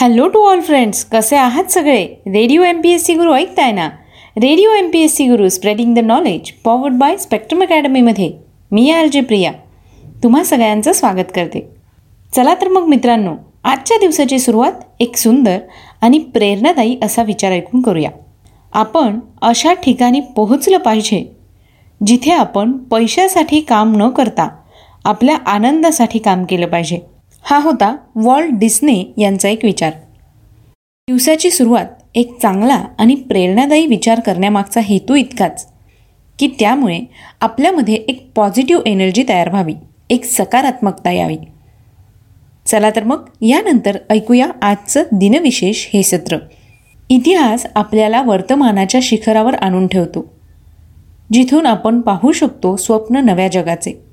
Hello to all friends कसे आहात सगळे? Radio M P S C Guru ऐकताय ना? Radio M P S C Guru spreading the knowledge powered by spectrum अकॅडमीमध्ये मी R J Priya. तुम्हा सगळ्यांचं स्वागत करते. चला तर मग मित्रांनो आजच्या दिवसाची सुरुवात एक सुंदर आणि प्रेरणादायी असा विचार ऐकून करूया. आपण अशा ठिकाणी पोहोचलं पाहिजे जिथे आपण पैशासाठी काम न करता आपल्या आनंदासाठी काम केलं पाहिजे. हा होता वॉल्ट डिस्ने यांचा एक विचार. दिवसाची सुरुवात एक चांगला आणि प्रेरणादायी विचार करण्यामागचा हेतू इतकाच की त्यामुळे आपल्यामध्ये एक पॉझिटिव्ह एनर्जी तयार व्हावी एक सकारात्मकता यावी. चला तर मग यानंतर ऐकूया आजचं दिनविशेष हे सत्र. इतिहास आपल्याला वर्तमानाच्या शिखरावर आणून ठेवतो जिथून आपण पाहू शकतो स्वप्न नव्या जगाचे.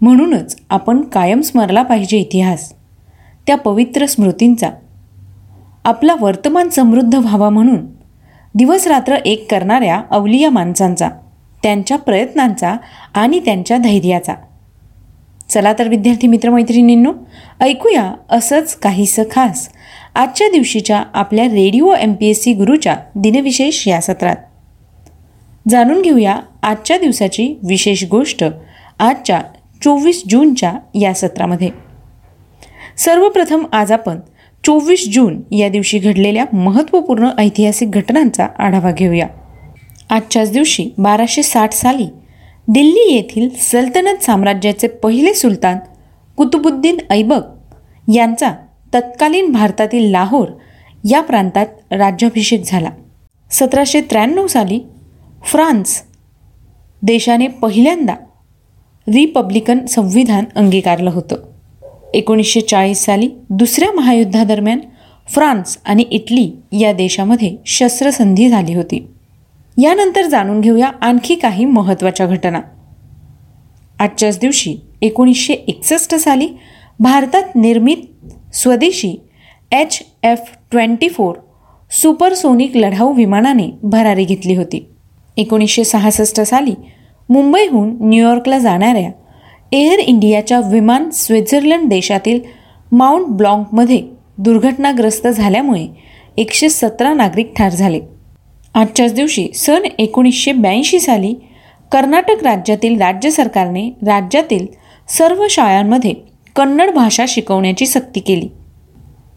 म्हणूनच आपण कायम स्मरला पाहिजे इतिहास. त्या पवित्र स्मृतींचा. आपला वर्तमान समृद्ध व्हावा म्हणून दिवसरात्र एक करणाऱ्या अवलिया माणसांचा त्यांच्या प्रयत्नांचा आणि त्यांच्या धैर्याचा. चला तर विद्यार्थी मित्रमैत्रिणींनो ऐकूया असंच काहीसं खास आजच्या दिवशीच्या आपल्या radio M P S C गुरूच्या दिनविशेष या सत्रात. जाणून घेऊया आजच्या दिवसाची विशेष गोष्ट आजच्या चोवीस जूनच्या या सत्रामध्ये. सर्वप्रथम आज आपण चोवीस जून या दिवशी घडलेल्या महत्त्वपूर्ण ऐतिहासिक घटनांचा आढावा घेऊया. आजच्याच दिवशी बाराशे साठ साली दिल्ली येथील सल्तनत साम्राज्याचे पहिले सुलतान कुतुबुद्दीन ऐबक यांचा तत्कालीन भारतातील लाहोर या प्रांतात राज्याभिषेक झाला. सतराशे त्र्याण्णव साली फ्रान्स देशाने पहिल्यांदा रिपब्लिकन संविधान अंगीकारलं होतं. एकोणीसशे चाळीस साली दुसऱ्या महायुद्धादरम्यान फ्रान्स आणि इटली या देशामध्ये शस्त्रसंधी झाली होती. यानंतर जाणून घेऊया आणखी काही महत्त्वाच्या घटना. आजच्याच दिवशी एकोणीसशे एकसष्ट साली भारतात निर्मित स्वदेशी H F twenty four supersonic लढाऊ विमानाने भरारी घेतली होती. एकोणीसशे सहासष्ट साली मुंबईहून न्यूयॉर्कला जाणाऱ्या एअर इंडियाच्या विमान स्वित्झर्लंड देशातील माउंट ब्लॉंकमध्ये दुर्घटनाग्रस्त झाल्यामुळे एकशे सतरा नागरिक ठार झाले. आजच्याच दिवशी सन एकोणीसशे ब्याऐंशी साली कर्नाटक राज्यातील राज्य सरकारने राज्यातील सर्व शाळांमध्ये कन्नड भाषा शिकवण्याची सक्ती केली.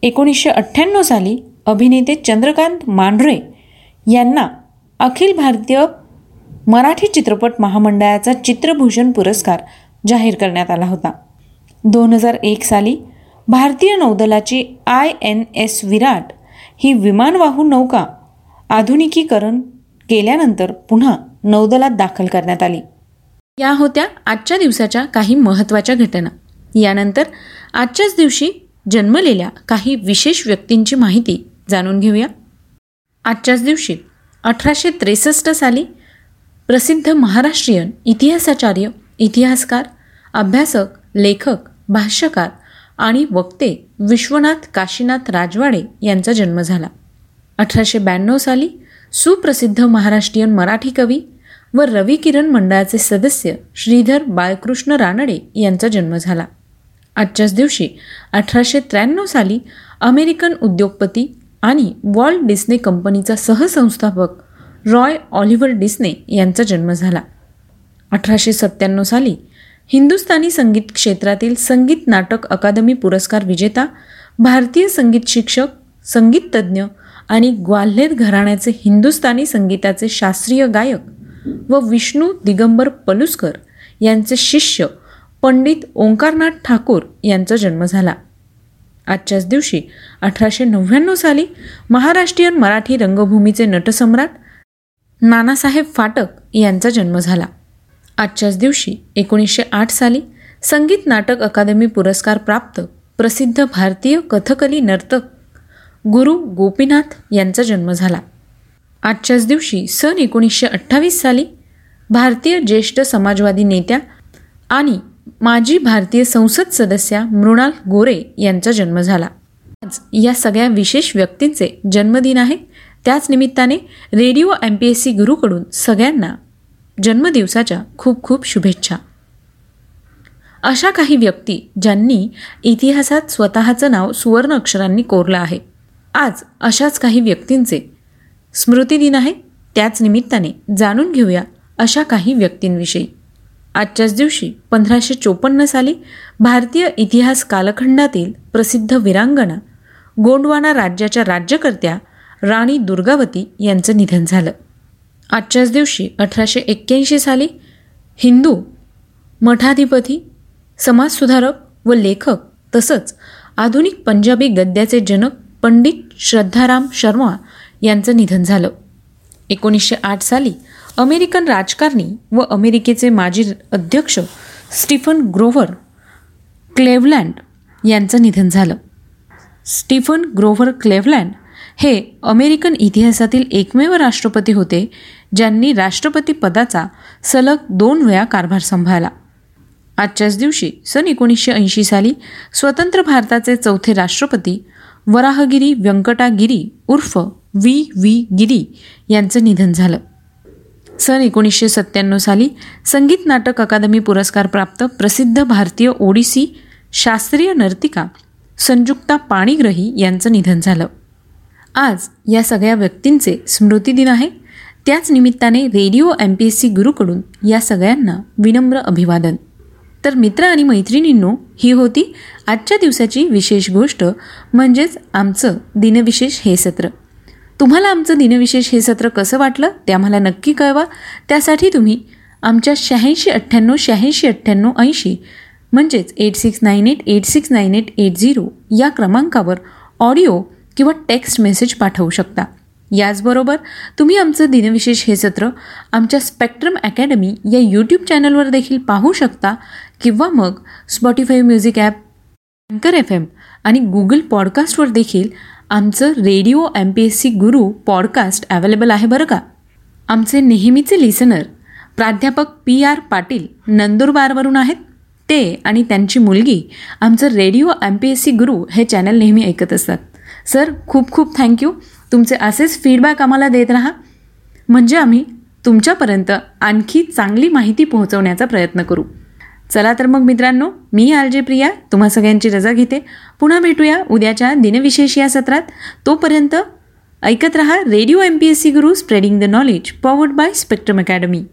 एकोणीसशे अठ्ठ्याण्णव साली अभिनेते चंद्रकांत मांढरे यांना अखिल भारतीय मराठी चित्रपट महामंडळाचा चित्रभूषण पुरस्कार जाहीर करण्यात आला होता. दोन हजार एक साली भारतीय नौदलाची आय एन एस विराट ही विमानवाहू नौका आधुनिकीकरण केल्यानंतर पुन्हा नौदलात दाखल करण्यात आली. या होत्या आजच्या दिवसाच्या काही महत्त्वाच्या घटना. यानंतर आजच्याच दिवशी जन्मलेल्या काही विशेष व्यक्तींची माहिती जाणून घेऊया. आजच्याच दिवशी अठराशे त्रेसष्ट साली प्रसिद्ध महाराष्ट्रीयन इतिहासाचार्य इतिहासकार अभ्यासक लेखक भाष्यकार आणि वक्ते विश्वनाथ काशीनाथ राजवाडे यांचा जन्म झाला. अठराशे ब्याण्णव साली सुप्रसिद्ध महाराष्ट्रीयन मराठी कवी व रवी किरण मंडळाचे सदस्य श्रीधर बाळकृष्ण रानडे यांचा जन्म झाला. आजच्याच दिवशी अठराशे त्र्याण्णव साली अमेरिकन उद्योगपती आणि वॉल्ट डिस्ने कंपनीचा सहसंस्थापक रॉय ऑलिव्हर डिस्ने यांचा जन्म झाला. अठराशे सत्त्याण्णव साली हिंदुस्थानी संगीत क्षेत्रातील संगीत नाटक अकादमी पुरस्कार विजेता भारतीय संगीत शिक्षक संगीततज्ज्ञ आणि ग्वाल्हेर घराण्याचे हिंदुस्थानी संगीताचे शास्त्रीय गायक व विष्णू दिगंबर पलुस्कर यांचे शिष्य पंडित ओंकारनाथ ठाकूर यांचा जन्म झाला. आजच्याच दिवशी अठराशे नव्याण्णव साली महाराष्ट्रीयन मराठी रंगभूमीचे नटसम्राट नानासाहेब फाटक यांचा जन्म झाला. आजच्याच दिवशी एकोणीसशे आठ साली संगीत नाटक अकादमी पुरस्कार प्राप्त प्रसिद्ध भारतीय कथकली नर्तक गुरु गोपीनाथ यांचा जन्म झाला. आजच्याच दिवशी सन एकोणीसशे अठ्ठावीस साली भारतीय ज्येष्ठ समाजवादी नेत्या आणि माजी भारतीय संसद सदस्या मृणाल गोरे यांचा जन्म झाला. आज या सगळ्या विशेष व्यक्तींचे जन्मदिन आहे. त्याच निमित्ताने radio M P S C गुरूकडून सगळ्यांना जन्मदिवसाच्या खूप खूप शुभेच्छा. अशा काही व्यक्ती ज्यांनी इतिहासात स्वतःचं नाव सुवर्ण अक्षरांनी कोरलं आहे. आज अशाच काही व्यक्तींचे स्मृतिदिन आहे. त्याच निमित्ताने जाणून घेऊया अशा काही व्यक्तींविषयी. आजच्याच दिवशी पंधराशे चोपन्न साली भारतीय इतिहास कालखंडातील प्रसिद्ध विरांगणा गोंडवाना राज्याच्या राज्यकर्त्या राणी दुर्गावती यांचं निधन झालं. आजच्याच दिवशी अठराशे एक्क्याऐंशी साली हिंदू मठाधिपती समाजसुधारक व लेखक तसंच आधुनिक पंजाबी गद्याचे जनक पंडित श्रद्धाराम शर्मा यांचं निधन झालं. एकोणीसशे आठ साली अमेरिकन राजकारणी व अमेरिकेचे माजी अध्यक्ष स्टीफन ग्रोव्हर क्लेव्हलँड यांचं निधन झालं. स्टीफन ग्रोव्हर क्लेव्हलँड हे अमेरिकन इतिहासातील एकमेव राष्ट्रपती होते ज्यांनी राष्ट्रपती पदाचा सलग दोन वेळा कारभार सांभाळला. आजच्याच दिवशी सन एकोणीसशे ऐंशी साली स्वतंत्र भारताचे चौथे राष्ट्रपती वराहगिरी व्यंकटागिरी उर्फ व्ही व्ही गिरी यांचं निधन झालं. सन एकोणीसशे सत्त्याण्णव साली संगीत नाटक अकादमी पुरस्कार प्राप्त प्रसिद्ध भारतीय ओडिसी शास्त्रीय नर्तिका संयुक्ता पाणीग्रही यांचं निधन झालं. आज या सगळ्या व्यक्तींचे स्मृतिदिन आहे. त्याच निमित्ताने radio M P S C गुरुकडून या सगळ्यांना विनम्र अभिवादन. तर मित्र आणि मैत्रिणींनो ही होती आजच्या दिवसाची विशेष गोष्ट म्हणजेच आमचं दिनविशेष हे सत्र. तुम्हाला आमचं दिनविशेष हे सत्र कसं वाटलं ते आम्हाला नक्की कळवा. त्यासाठी तुम्ही आमच्या शहाऐंशी अठ्ठ्याण्णव शहाऐंशी अठ्ठ्याण्णव ऐंशी म्हणजेच eight six nine eight eight six nine eight eight zero या क्रमांकावर ऑडिओ किंवा टेक्स्ट मेसेज पाठवू शकता. याचबरोबर तुम्ही आमचं दिनविशेष हे सत्र आमच्या स्पेक्ट्रम अकॅडमी या यूट्यूब चॅनलवर देखील पाहू शकता किंवा मग स्पॉटीफाय म्युझिक ॲप अँकर एफ एम आणि गुगल पॉडकास्टवर देखील आमचं radio M P S C Guru podcast available आहे बरं का? आमचे नेहमीचे लिसनर प्राध्यापक पी आर पाटील नंदुरबारवरून आहेत. ते आणि त्यांची मुलगी आमचं radio M P S C Guru हे चॅनल नेहमी ऐकत असतात. सर खूप खूप थँक्यू तुमचे असेच फीडबॅक आम्हाला देत राहा. म्हणजे आम्ही तुमच्यापर्यंत आणखी चांगली माहिती पोहोचवण्याचा प्रयत्न करू. चला तर मग मित्रांनो मी आलजे प्रिया तुम्हा सगळ्यांची रजा घेते. पुन्हा भेटूया उद्याच्या दिनविशेष या सत्रात. तोपर्यंत ऐकत रहा radio M P S C Guru spreading the knowledge powered by Spectrum academy